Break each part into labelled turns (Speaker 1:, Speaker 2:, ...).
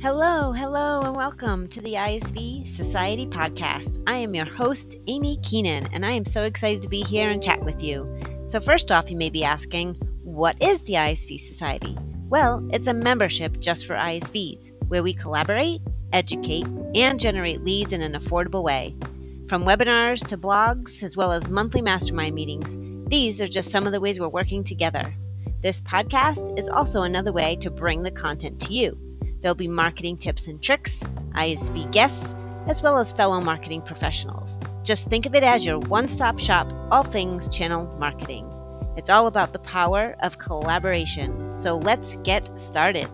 Speaker 1: Hello, hello, and welcome to the ISV Society podcast. I am your host, Amy Keenan, and I am so excited to be here and chat with you. So, first off, you may be asking, what is the ISV Society? Well, it's a membership just for ISVs where we collaborate, educate, and generate leads in an affordable way. From webinars to blogs, as well as monthly mastermind meetings, these are just some of the ways we're working together. This podcast is also another way to bring the content to you. There'll be marketing tips and tricks, ISV guests, as well as fellow marketing professionals. Just think of it as your one stop shop, all things channel marketing. It's all about the power of collaboration. So let's get started.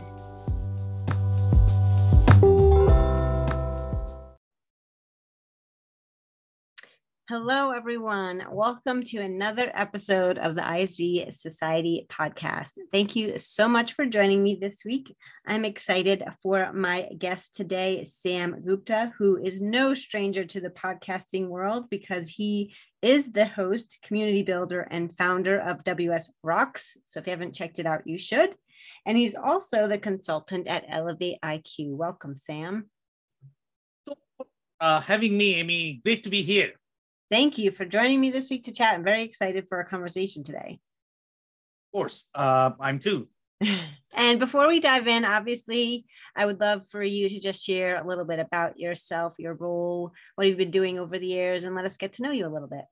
Speaker 1: Hello, everyone. Welcome to another episode of the ISV Society podcast. Thank you so much for joining me this week. I'm excited for my guest today, Sam Gupta, who is no stranger to the podcasting world because he is the host, community builder, and founder of WBS Rocks. So if you haven't checked it out, you should. And he's also the consultant at Elevate IQ. Welcome, Sam.
Speaker 2: So, uh, having me, Amy, great to be here.
Speaker 1: Thank you for joining me this week to chat. I'm very excited for our conversation today.
Speaker 2: Of course, uh, I'm too.
Speaker 1: and before we dive in, obviously, I would love for you to just share a little bit about yourself, your role, what you've been doing over the years, and let us get to know you a little bit.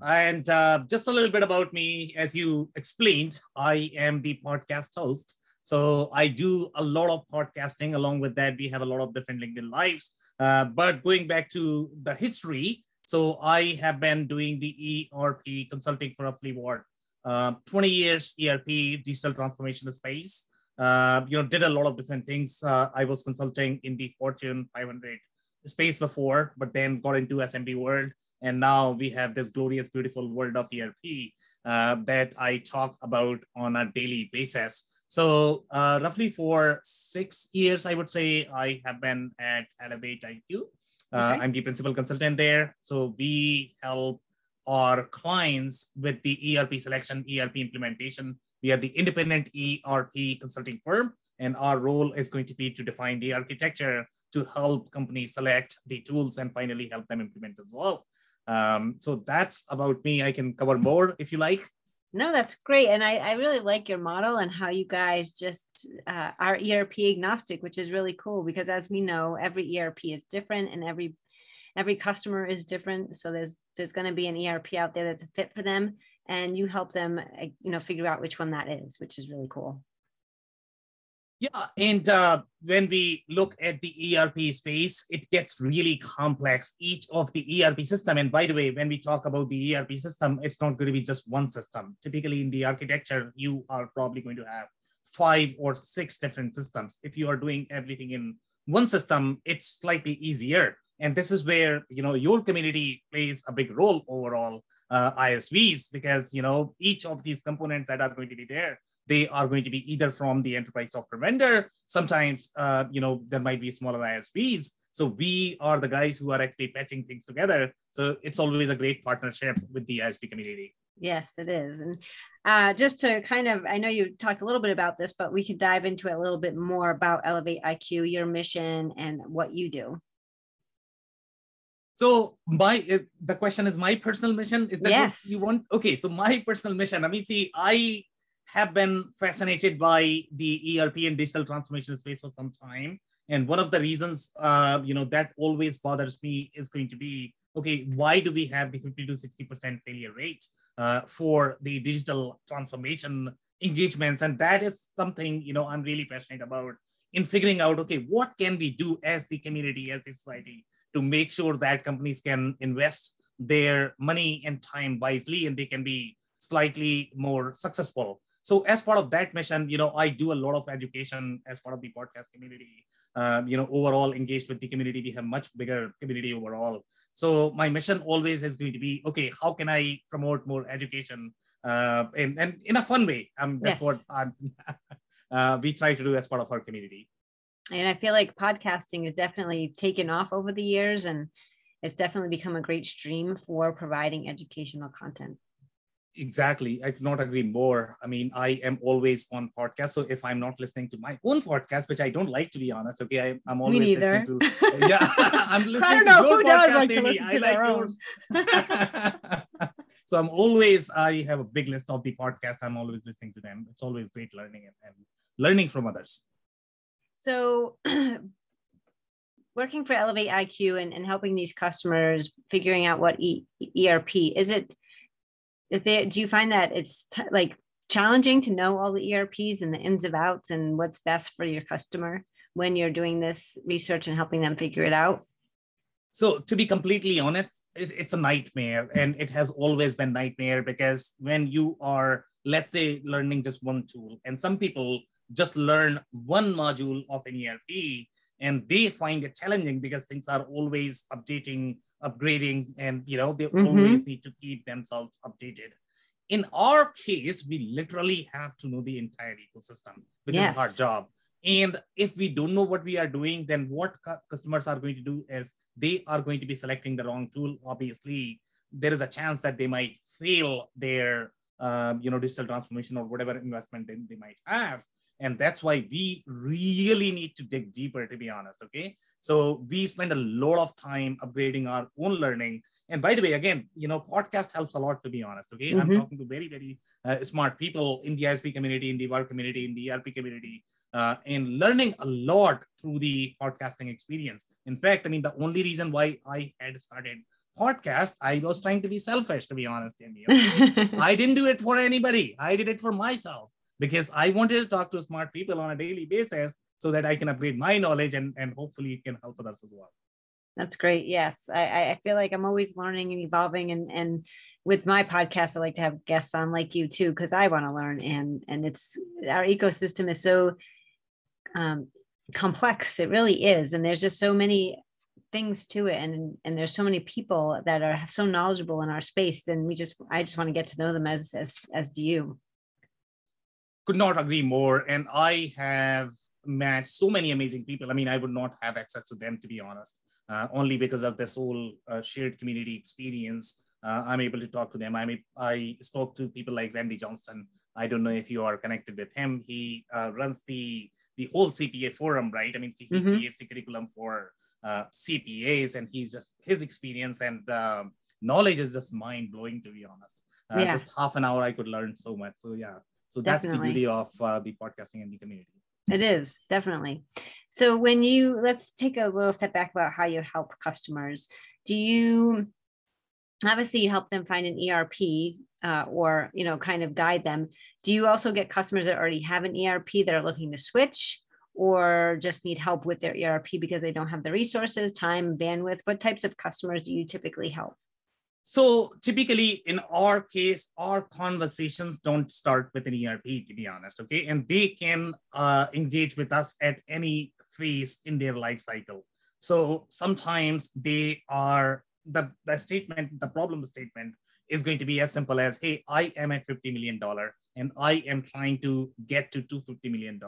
Speaker 2: And uh, just a little bit about me, as you explained, I am the podcast host. So I do a lot of podcasting. Along with that, we have a lot of different LinkedIn lives. Uh, but going back to the history, so I have been doing the ERP consulting for roughly what uh, 20 years ERP digital transformation space. Uh, you know, did a lot of different things. Uh, I was consulting in the Fortune 500 space before, but then got into SMB world, and now we have this glorious, beautiful world of ERP uh, that I talk about on a daily basis. So uh, roughly for six years, I would say I have been at Elevate IQ. Uh, I'm the principal consultant there. So we help our clients with the ERP selection, ERP implementation. We are the independent ERP consulting firm, and our role is going to be to define the architecture to help companies select the tools and finally help them implement as well. Um, so that's about me. I can cover more if you like.
Speaker 1: No, that's great. And I, I really like your model and how you guys just uh, are ERP agnostic, which is really cool because as we know, every ERP is different and every every customer is different. So there's there's going to be an ERP out there that's a fit for them and you help them uh, you know figure out which one that is, which is really cool.
Speaker 2: Yeah, and uh, when we look at the ERP space, it gets really complex. Each of the ERP system, and by the way, when we talk about the ERP system, it's not going to be just one system. Typically, in the architecture, you are probably going to have five or six different systems. If you are doing everything in one system, it's slightly easier. And this is where you know your community plays a big role overall, uh, ISVs, because you know each of these components that are going to be there they are going to be either from the enterprise software vendor. Sometimes, uh, you know, there might be smaller ISVs. So we are the guys who are actually patching things together. So it's always a great partnership with the ISV community.
Speaker 1: Yes, it is. And uh, just to kind of, I know you talked a little bit about this, but we could dive into it a little bit more about Elevate IQ, your mission, and what you do.
Speaker 2: So my the question is my personal mission. Is that yes. you want? Okay, so my personal mission. I mean, see, I have been fascinated by the ERP and digital transformation space for some time. And one of the reasons, uh, you know, that always bothers me is going to be, okay, why do we have the 50 to 60% failure rate uh, for the digital transformation engagements? And that is something, you know, I'm really passionate about in figuring out, okay, what can we do as the community, as the society to make sure that companies can invest their money and time wisely and they can be slightly more successful so as part of that mission you know i do a lot of education as part of the podcast community um, you know overall engaged with the community we have much bigger community overall. So my mission always is going to be okay how can i promote more education uh, and, and in a fun way? Um, that's yes. what uh, we try to do as part of our community.
Speaker 1: And i feel like podcasting has definitely taken off over the years and it's definitely become a great stream for providing educational content
Speaker 2: Exactly. I could not agree more. I mean, I am always on podcast. So if I'm not listening to my own podcast, which I don't like to be honest, okay, I, am always
Speaker 1: Me neither.
Speaker 2: To, yeah, I'm listening
Speaker 1: I don't know
Speaker 2: to your
Speaker 1: who does
Speaker 2: podcast,
Speaker 1: like to listen
Speaker 2: I
Speaker 1: to their
Speaker 2: like
Speaker 1: own.
Speaker 2: so I'm always, I have a big list of the podcast. I'm always listening to them. It's always great learning and, and learning from others.
Speaker 1: So, working for Elevate IQ and, and helping these customers figuring out what e- ERP is it? They, do you find that it's t- like challenging to know all the ERPs and the ins and outs and what's best for your customer when you're doing this research and helping them figure it out?
Speaker 2: So to be completely honest, it, it's a nightmare, and it has always been nightmare because when you are, let's say, learning just one tool, and some people just learn one module of an ERP, and they find it challenging because things are always updating, upgrading, and you know they
Speaker 1: Mhm.
Speaker 2: always need to keep themselves updated. In our case, we literally have to know the entire ecosystem, which is a hard job. And if we don't know what we are doing, then what customers are going to do is they are going to be selecting the wrong tool. Obviously, there is a chance that they might fail their um, you know digital transformation or whatever investment they, they might have. And that's why we really need to dig deeper, to be honest. Okay. So we spend a lot of time upgrading our own learning. And by the way, again, you know, podcast helps a lot, to be honest. Okay. I'm
Speaker 1: Mhm.
Speaker 2: talking to very, very uh, smart people in the ISV community, in the work community, in the ERP community, uh, and learning a lot through the podcasting experience. In fact, I mean, the only reason why I had started podcast, I was trying to be selfish, to be honest. Okay? I didn't do it for anybody. I did it for myself because I wanted to talk to smart people on a daily basis so that I can upgrade my knowledge and, and hopefully it can help others as well.
Speaker 1: That's great. Yes. I, I- feel like I'm always learning and evolving and, and with my podcast, I like to have guests on like you too, because I want to learn and, and it's, our ecosystem is so um, complex. It really is. And there's just so many things to it. And, and there's so many people that are so knowledgeable in our space. Then we just, I just want to get to know them as, as, as do you.
Speaker 2: Could not agree more. And I have met so many amazing people. I mean, I would not have access to them, to be honest, uh, only because of this whole uh, shared community experience. Uh, I'm able to talk to them. I mean, I spoke to people like Randy Johnston. I don't know if you are connected with him. He uh, runs the the whole CPA forum, right? I mean, he
Speaker 1: Mhm.
Speaker 2: creates the curriculum for uh, CPAs, and he's just his experience and um knowledge is just mind blowing, to be honest. Uh,
Speaker 1: Yeah.
Speaker 2: Just half an hour, I could learn so much. So yeah, so that's
Speaker 1: Definitely.
Speaker 2: the beauty of uh, the podcasting and the community.
Speaker 1: It is definitely. So when you let's take a little step back about how you help customers. Do you obviously you help them find an ERP uh, or you know kind of guide them? Do you also get customers that already have an ERP that are looking to switch or just need help with their ERP because they don't have the resources, time, bandwidth? What types of customers do you typically help?
Speaker 2: So typically in our case, our conversations don't start with an ERP, to be honest. Okay. And they can uh, engage with us at any phase in their life cycle. So sometimes they are the, the statement, the problem statement is going to be as simple as, hey, I am at $50 million and I am trying to get to $250 million.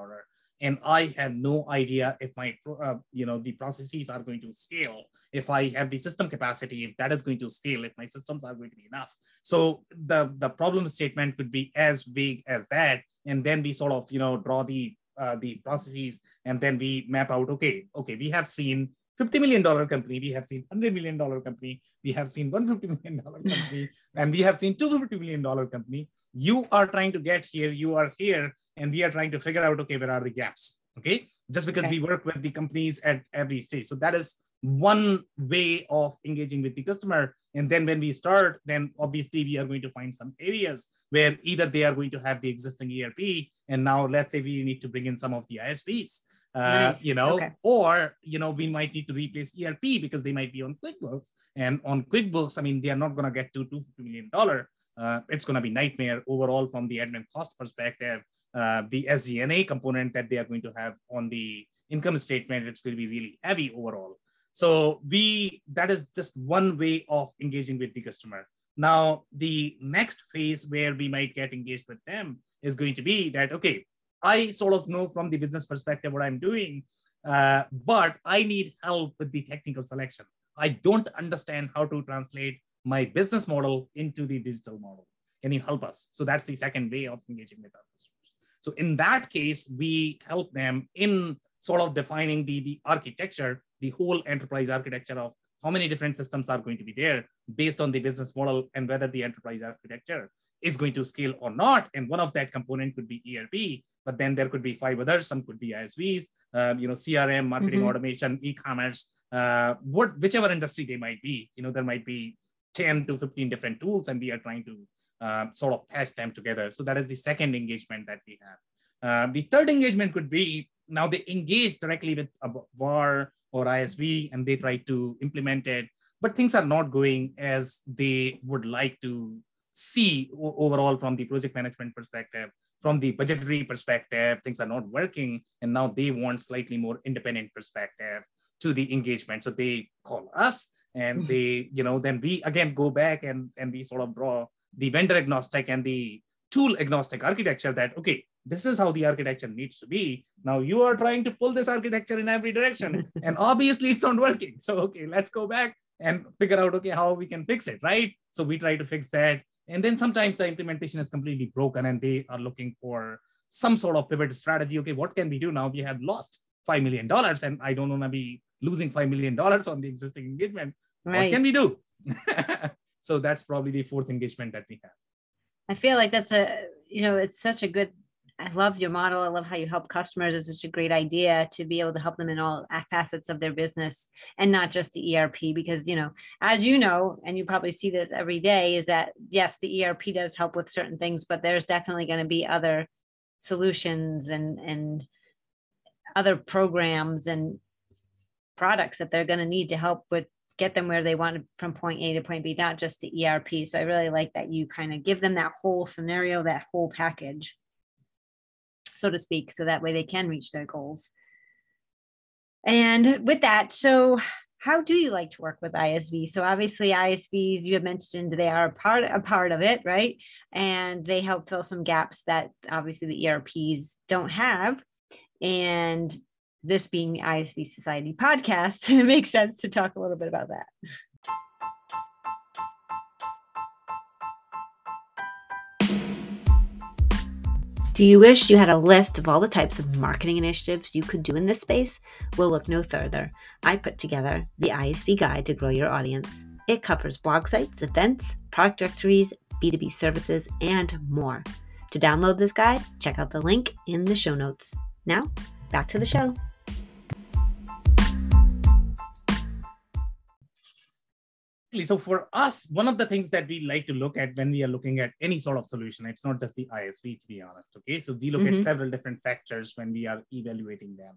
Speaker 2: And I have no idea if my, uh, you know, the processes are going to scale if I have the system capacity, if that is going to scale, if my systems are going to be enough. So the, the problem statement could be as big as that. And then we sort of, you know, draw the uh, the processes and then we map out, okay, okay, we have seen $50 million company, we have seen $100 million company, we have seen $150 million company, and we have seen $250 million company. You are trying to get here, you are here, and we are trying to figure out, okay, where are the gaps? Okay. Just because
Speaker 1: Okay.
Speaker 2: we work with the companies at every stage. So that is one way of engaging with the customer. And then when we start, then obviously we are going to find some areas where either they are going to have the existing ERP, and now let's say we need to bring in some of the ISVs, uh,
Speaker 1: Nice.
Speaker 2: you know,
Speaker 1: Okay.
Speaker 2: or you know we might need to replace ERP because they might be on QuickBooks, and on QuickBooks, I mean they are not going to get to two fifty million dollar. Uh, it's going to be nightmare overall from the admin cost perspective. Uh, the SG&A component that they are going to have on the income statement, it's going to be really heavy overall. So we that is just one way of engaging with the customer. Now the next phase where we might get engaged with them is going to be that okay, I sort of know from the business perspective what I'm doing, uh, but I need help with the technical selection. I don't understand how to translate my business model into the digital model. Can you help us? So that's the second way of engaging with our customers. So in that case, we help them in sort of defining the, the architecture, the whole enterprise architecture of how many different systems are going to be there based on the business model and whether the enterprise architecture is going to scale or not. And one of that component could be ERP, but then there could be five others. Some could be ISVs, um, you know, CRM, marketing mm-hmm. automation, e-commerce, uh, what whichever industry they might be. You know, there might be 10 to 15 different tools, and we are trying to uh, sort of patch them together. So that is the second engagement that we have. Uh, the third engagement could be now they engage directly with a VAR or ISV and they try to implement it, but things are not going as they would like to see overall from the project management perspective from the budgetary perspective things are not working and now they want slightly more independent perspective to the engagement. So they call us and mm-hmm. they you know then we again go back and and we sort of draw the vendor agnostic and the tool agnostic architecture that okay this is how the architecture needs to be. Now you are trying to pull this architecture in every direction and obviously it's not working. So okay let's go back and figure out okay how we can fix it right? So we try to fix that and then sometimes the implementation is completely broken and they are looking for some sort of pivot strategy. Okay what can we do now? We have lost $5 million and i don't want to be losing $5 million on the existing engagement. Right. what can we do? So that's probably the fourth engagement that we have.
Speaker 1: I feel like that's a you know it's such a good I love your model. I love how you help customers. It's such a great idea to be able to help them in all facets of their business and not just the ERP. Because, you know, as you know, and you probably see this every day, is that yes, the ERP does help with certain things, but there's definitely going to be other solutions and, and other programs and products that they're going to need to help with get them where they want from point A to point B, not just the ERP. So I really like that you kind of give them that whole scenario, that whole package so to speak, so that way they can reach their goals. And with that, so how do you like to work with ISV? So obviously ISVs, you have mentioned they are a part a part of it, right? And they help fill some gaps that obviously the ERPs don't have. And this being the ISV Society podcast, it makes sense to talk a little bit about that. Do you wish you had a list of all the types of marketing initiatives you could do in this space? Well, look no further. I put together the ISV Guide to Grow Your Audience. It covers blog sites, events, product directories, B2B services, and more. To download this guide, check out the link in the show notes. Now, back to the show.
Speaker 2: So for us, one of the things that we like to look at when we are looking at any sort of solution, it's not just the ISV, to be honest. Okay, so we look mm-hmm. at several different factors when we are evaluating them.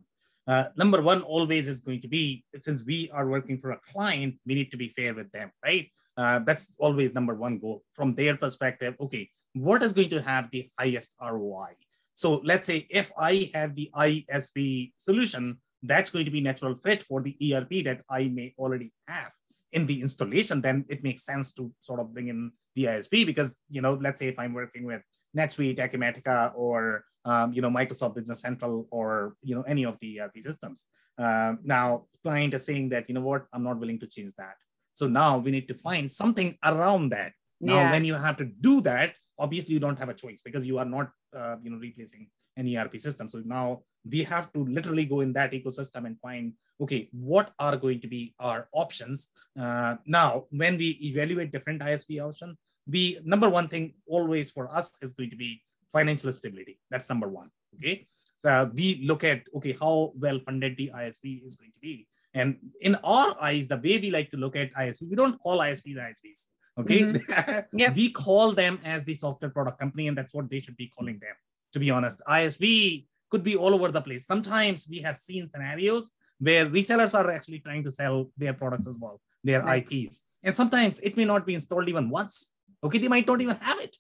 Speaker 2: Uh, number one always is going to be since we are working for a client, we need to be fair with them, right? Uh, that's always number one goal from their perspective. Okay, what is going to have the highest ROI? So let's say if I have the ISV solution, that's going to be natural fit for the ERP that I may already have in the installation, then it makes sense to sort of bring in the ISV because, you know, let's say if I'm working with NetSuite, Acumatica, or, um, you know, Microsoft Business Central, or, you know, any of the ERP systems. Uh, now, client is saying that, you know what, I'm not willing to change that. So now we need to find something around that. Now, yeah. when you have to do that, obviously you don't have a choice because you are not, uh, you know, replacing an ERP system. So now we have to literally go in that ecosystem and find, okay, what are going to be our options? Uh, now, when we evaluate different ISV options, we number one thing always for us is going to be financial stability. That's number one. Okay. So we look at okay, how well funded the ISV is going to be. And in our eyes, the way we like to look at ISV, we don't call ISVs ISVs. Okay. Mm-hmm. yep. we call them as the software product company, and that's what they should be calling them to be honest. ISV could be all over the place. Sometimes we have seen scenarios where resellers are actually trying to sell their products as well, their right. IPs. And sometimes it may not be installed even once. Okay, they might not even have it.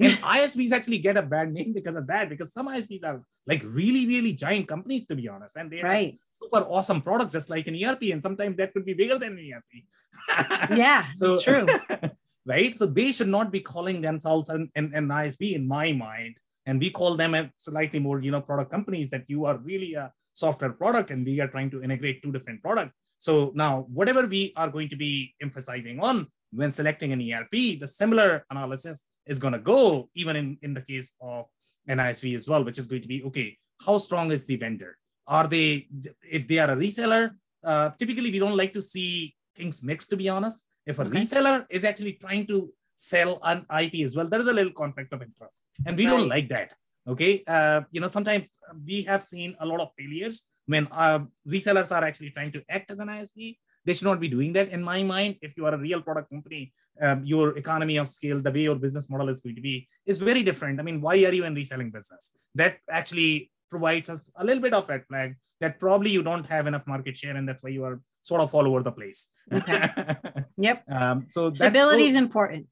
Speaker 2: And ISVs actually get a bad name because of that, because some ISVs are like really, really giant companies, to be honest. And they right. super awesome products, just like an ERP. And sometimes that could be bigger than an
Speaker 1: ERP. yeah, so, true.
Speaker 2: right. So they should not be calling themselves an, an, an ISV in my mind and we call them a slightly more you know product companies that you are really a software product and we are trying to integrate two different products so now whatever we are going to be emphasizing on when selecting an erp the similar analysis is going to go, even in, in the case of an ISV as well, which is going to be okay, how strong is the vendor? Are they, if they are a reseller, uh, typically we don't like to see things mixed, to be honest. If a okay. reseller is actually trying to sell an IP as well, there is a little conflict of interest. And we right. don't like that. Okay. Uh, you know, sometimes we have seen a lot of failures when uh, resellers are actually trying to act as an ISV they should not be doing that in my mind if you are a real product company um, your economy of scale the way your business model is going to be is very different i mean why are you in reselling business that actually provides us a little bit of red flag that probably you don't have enough market share and that's why you are sort of all over the place
Speaker 1: okay. yep
Speaker 2: um, so
Speaker 1: stability is important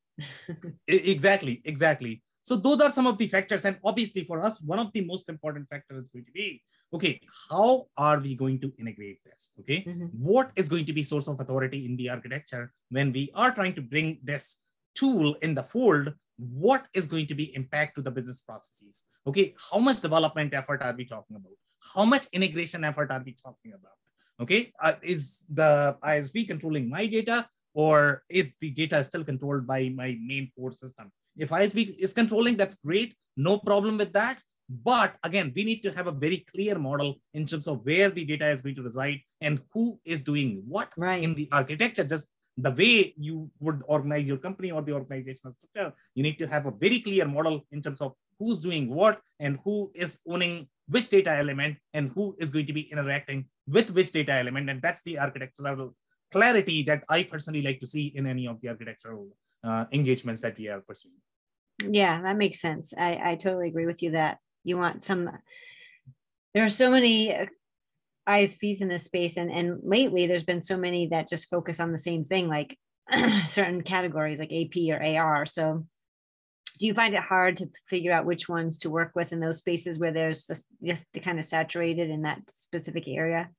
Speaker 2: exactly exactly so those are some of the factors. And obviously for us, one of the most important factors is going to be, okay, how are we going to integrate this? Okay. Mm-hmm. What is going to be source of authority in the architecture when we are trying to bring this tool in the fold? What is going to be impact to the business processes? Okay. How much development effort are we talking about? How much integration effort are we talking about? Okay. Uh, is the ISV controlling my data or is the data still controlled by my main core system? If ISV is controlling, that's great. No problem with that. But again, we need to have a very clear model in terms of where the data is going to reside and who is doing what
Speaker 1: right.
Speaker 2: in the architecture. Just the way you would organize your company or the organizational structure, you need to have a very clear model in terms of who's doing what and who is owning which data element and who is going to be interacting with which data element. And that's the architectural clarity that I personally like to see in any of the architectural uh, engagements that we are pursuing.
Speaker 1: Yeah, that makes sense. I, I totally agree with you that you want some. There are so many uh, ISVs in this space, and and lately there's been so many that just focus on the same thing, like certain categories like AP or AR. So, do you find it hard to figure out which ones to work with in those spaces where there's this, just the kind of saturated in that specific area?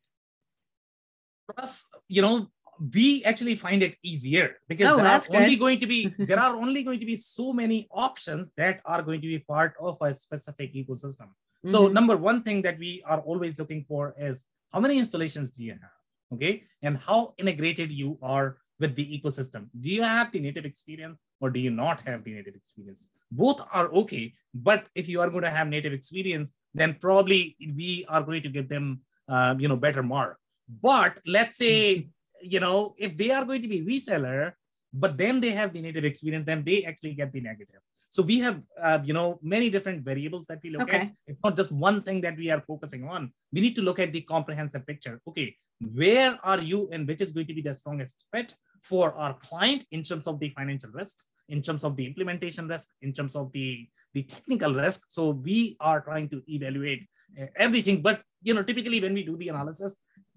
Speaker 2: For us, you know, we actually find it easier because oh, there are good. only going to be there are only going to be so many options that are going to be part of a specific ecosystem. Mm-hmm. so number one thing that we are always looking for is how many installations do you have okay? And how integrated you are with the ecosystem. Do you have the native experience or do you not have the native experience? Both are okay but if you are going to have native experience then probably we are going to give them uh, you know better mark. But let's say you know, if they are going to be reseller, but then they have the native experience, then they actually get the negative. So we have, uh, you know, many different variables that we look okay. at. It's not just one thing that we are focusing on. We need to look at the comprehensive picture. Okay, where are you and which is going to be the strongest fit for our client in terms of the financial risks, in terms of the implementation risk, in terms of the, the technical risk. So we are trying to evaluate uh, everything. But, you know, typically when we do the analysis,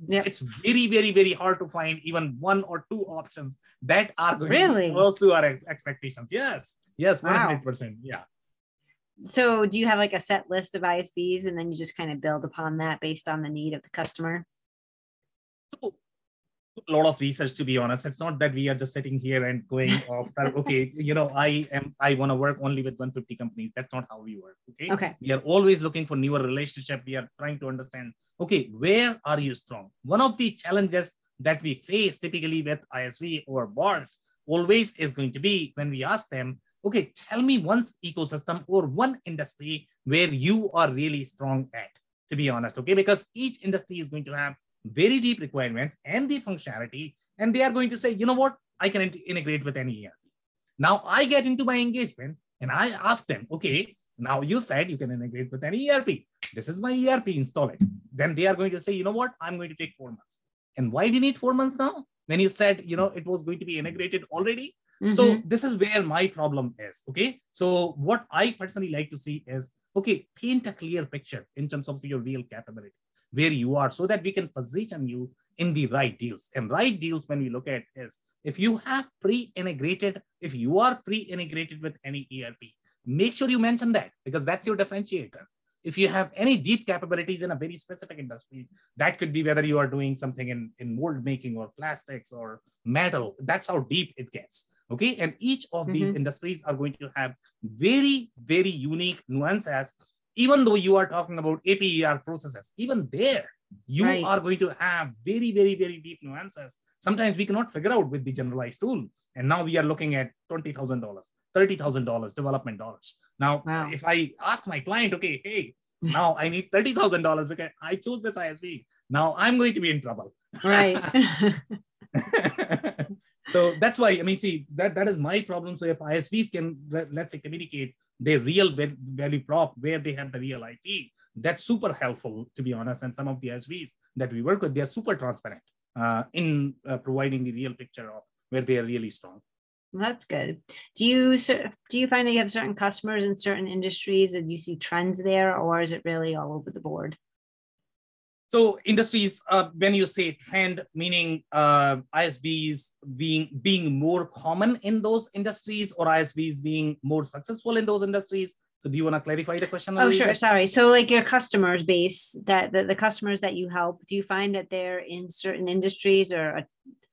Speaker 2: Yep. It's very, very, very hard to find even one or two options that are going really? close to our expectations. Yes. Yes, 100%. Yeah.
Speaker 1: So do you have like a set list of ISVs and then you just kind of build upon that based on the need of the customer?
Speaker 2: So a lot of research to be honest. It's not that we are just sitting here and going off uh, okay you know i am i want to work only with 150 companies. That's not how we work okay?
Speaker 1: Okay.
Speaker 2: We are always looking for newer relationship. We are trying to understand okay where are you strong? One of the challenges that we face typically with isv or boards always is going to be when we ask them okay tell me one ecosystem or one industry where you are really strong at to be honest okay? Because each industry is going to have very deep requirements and the functionality, and they are going to say, you know what, I can integrate with any ERP. Now I get into my engagement and I ask them, okay, now you said you can integrate with any ERP. This is my ERP, install it. Then they are going to say, you know what, I'm going to take four months. And why do you need four months now? When you said, you know, it was going to be integrated already. Mm-hmm. So this is where my problem is. Okay. So what I personally like to see is, okay, paint a clear picture in terms of your real capability where you are so that we can position you in the right deals. And right deals, when we look at is if you have pre-integrated, if you are pre-integrated with any ERP, make sure you mention that because that's your differentiator. If you have any deep capabilities in a very specific industry, that could be whether you are doing something in, in mold making or plastics or metal, that's how deep it gets. Okay. And each of mm-hmm. these industries are going to have very, very unique nuances even though you are talking about AP/AR processes, even there, you right. are going to have very, very, very deep nuances. Sometimes we cannot figure out with the generalized tool. And now we are looking at $20,000, $30,000 development dollars. Now,
Speaker 1: Wow.
Speaker 2: if I ask my client, okay, hey, now I need $30,000 because I chose this ISV. Now I'm going to be in trouble.
Speaker 1: right.
Speaker 2: so that's why I mean, see that that is my problem. So if ISVs can let- let's say communicate their real val- value prop where they have the real IP, that's super helpful to be honest. And some of the ISVs that we work with, they're super transparent uh, in uh, providing the real picture of where they are really strong.
Speaker 1: That's good. Do you do you find that you have certain customers in certain industries and you see trends there, or is it really all over the board?
Speaker 2: So industries, uh, when you say trend, meaning uh, ISVs being being more common in those industries, or ISVs being more successful in those industries. So do you want to clarify the question?
Speaker 1: Oh, sure.
Speaker 2: bit?
Speaker 1: Sorry. So, like your customers base, that the, the customers that you help, do you find that they're in certain industries, or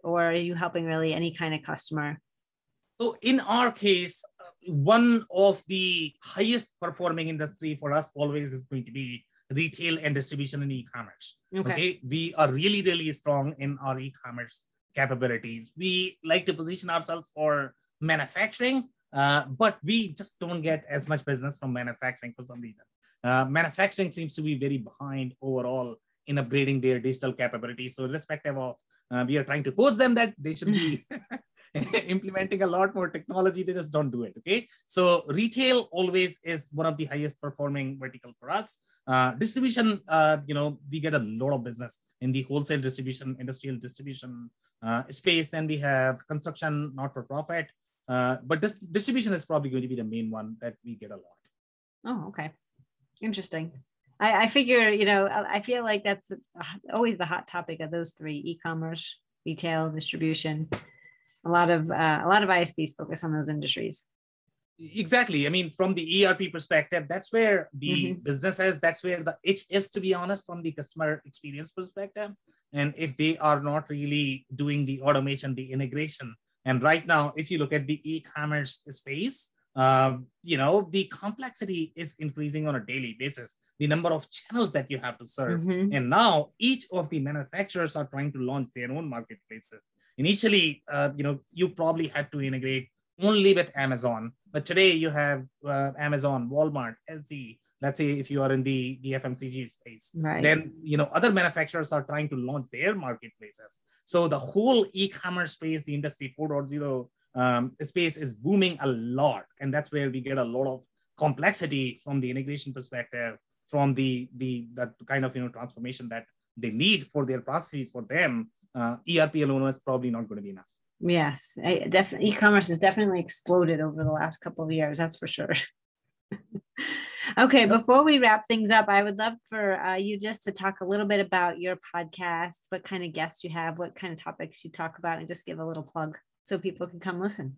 Speaker 1: or are you helping really any kind of customer?
Speaker 2: So in our case, uh, one of the highest performing industry for us always is going to be retail and distribution and e-commerce.
Speaker 1: Okay.
Speaker 2: Okay. We are really, really strong in our e-commerce capabilities. We like to position ourselves for manufacturing, uh, but we just don't get as much business from manufacturing for some reason. Uh, manufacturing seems to be very behind overall in upgrading their digital capabilities. So, irrespective of, uh, we are trying to coach them that they should be implementing a lot more technology. They just don't do it. Okay. So, retail always is one of the highest performing vertical for us. Uh, distribution, uh, you know, we get a lot of business in the wholesale distribution, industrial distribution uh, space. Then we have construction, not for profit. Uh, but this distribution is probably going to be the main one that we get a lot.
Speaker 1: Oh, okay. Interesting. I, I figure, you know, I feel like that's always the hot topic of those three: e-commerce, retail, distribution. A lot of uh, a lot of ISVs focus on those industries.
Speaker 2: Exactly. I mean, from the ERP perspective, that's where the business is. That's where the itch is, to be honest, from the customer experience perspective. And if they are not really doing the automation, the integration, and right now, if you look at the e-commerce space, um, you know, the complexity is increasing on a daily basis. The number of channels that you have to serve.
Speaker 1: Mhm.
Speaker 2: And now each of the manufacturers are trying to launch their own marketplaces. Initially, uh, you know, you probably had to integrate only with Amazon, but today you have uh, Amazon, Walmart, Etsy. Let's say if you are in the, the FMCG space,
Speaker 1: Right.
Speaker 2: then you know other manufacturers are trying to launch their marketplaces. So the whole e-commerce space, the industry 4.0 um, space is booming a lot, and that's where we get a lot of complexity from the integration perspective, from the the that kind of you know transformation that they need for their processes for them. Uh, ERP alone is probably not going to be enough.
Speaker 1: Yes, definitely e-commerce has definitely exploded over the last couple of years. That's for sure. okay, before we wrap things up, I would love for uh, you just to talk a little bit about your podcast, what kind of guests you have, what kind of topics you talk about, and just give a little plug so people can come listen.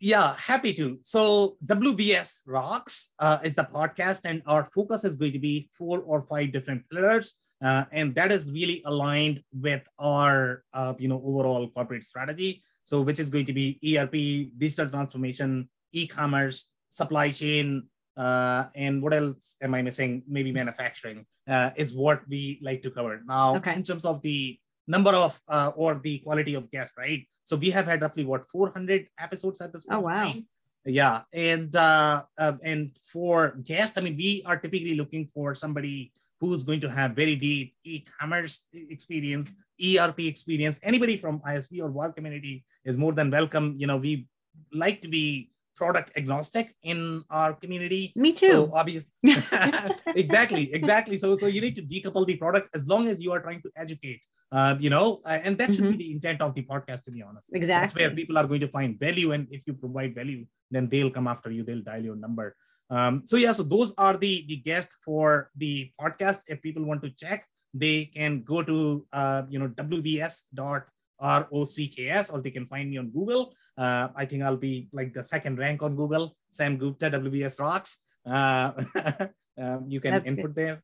Speaker 2: Yeah, happy to. So WBS Rocks uh, is the podcast, and our focus is going to be four or five different pillars, uh, and that is really aligned with our uh, you know overall corporate strategy. So, which is going to be ERP, digital transformation, e-commerce, supply chain, uh, and what else am I missing? Maybe manufacturing uh, is what we like to cover. Now,
Speaker 1: Okay.
Speaker 2: in terms of the number of uh, or the quality of guests, right? So we have had roughly what 400 episodes at this point.
Speaker 1: Oh, wow.
Speaker 2: time. Yeah, and uh, uh, and for guests, I mean, we are typically looking for somebody who's going to have very deep e-commerce experience, ERP experience. Anybody from ISV or VAR community is more than welcome. You know, we like to be product agnostic in our community.
Speaker 1: Me too.
Speaker 2: So obviously, exactly, exactly. So so you need to decouple the product as long as you are trying to educate. Uh, you know, uh, and that should be the intent of the podcast, to be honest.
Speaker 1: Exactly.
Speaker 2: That's where people are going to find value, and if you provide value, then they'll come after you. They'll dial your number. Um, so yeah, so those are the the guests for the podcast. If people want to check, they can go to uh, you know wbs dot r-o-c-k-s or they can find me on Google. Uh, I think I'll be like the second rank on Google. Sam Gupta, WBS Rocks. Uh, um, you can
Speaker 1: That's good.
Speaker 2: input there.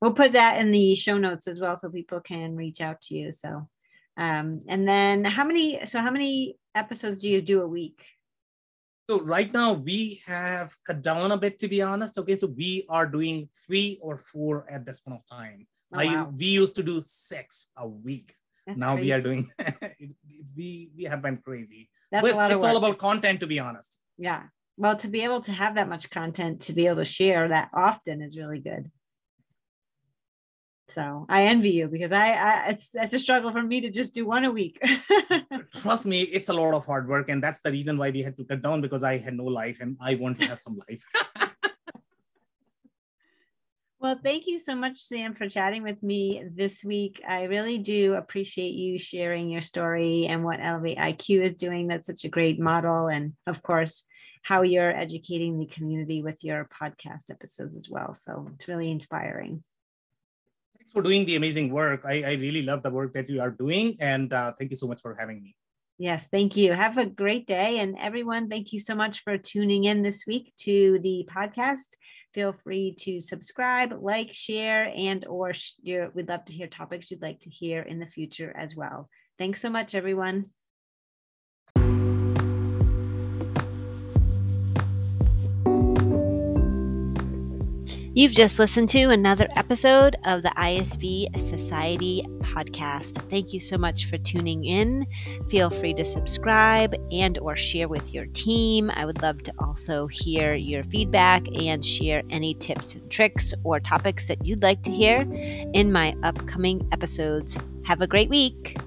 Speaker 1: We'll put that in the show notes as well so people can reach out to you. So, um, and then how many, so how many episodes do you do a week?
Speaker 2: So right now we have cut down a bit, to be honest. Okay, so we are doing three or four at this point of time.
Speaker 1: Oh, wow.
Speaker 2: we used to do six a week.
Speaker 1: That's
Speaker 2: now we are doing. we we have been crazy.
Speaker 1: That's
Speaker 2: but
Speaker 1: a lot of
Speaker 2: it's
Speaker 1: work.
Speaker 2: all about content, to be honest.
Speaker 1: yeah. well, to be able to have that much content to be able to share that often is really good. So I envy you because I, I it's it's a struggle for me to just do one a week.
Speaker 2: Trust me, it's a lot of hard work, and that's the reason why we had to cut down because I had no life and I want to have some life.
Speaker 1: well, thank you so much, Sam, for chatting with me this week. I really do appreciate you sharing your story and what Elevate IQ is doing. That's such a great model, and of course, how you're educating the community with your podcast episodes as well. So it's really inspiring
Speaker 2: thanks for doing the amazing work. I, I really love the work that you are doing. And uh, thank you so much for having me.
Speaker 1: Yes, thank you. Have a great day. And everyone, thank you so much for tuning in this week to the podcast. Feel free to subscribe, like, share, and or share. we'd love to hear topics you'd like to hear in the future as well. Thanks so much, everyone.
Speaker 3: You've just listened to another episode of the ISV Society podcast. Thank you so much for tuning in. Feel free to subscribe and or share with your team. I would love to also hear your feedback and share any tips and tricks or topics that you'd like to hear in my upcoming episodes. Have a great week.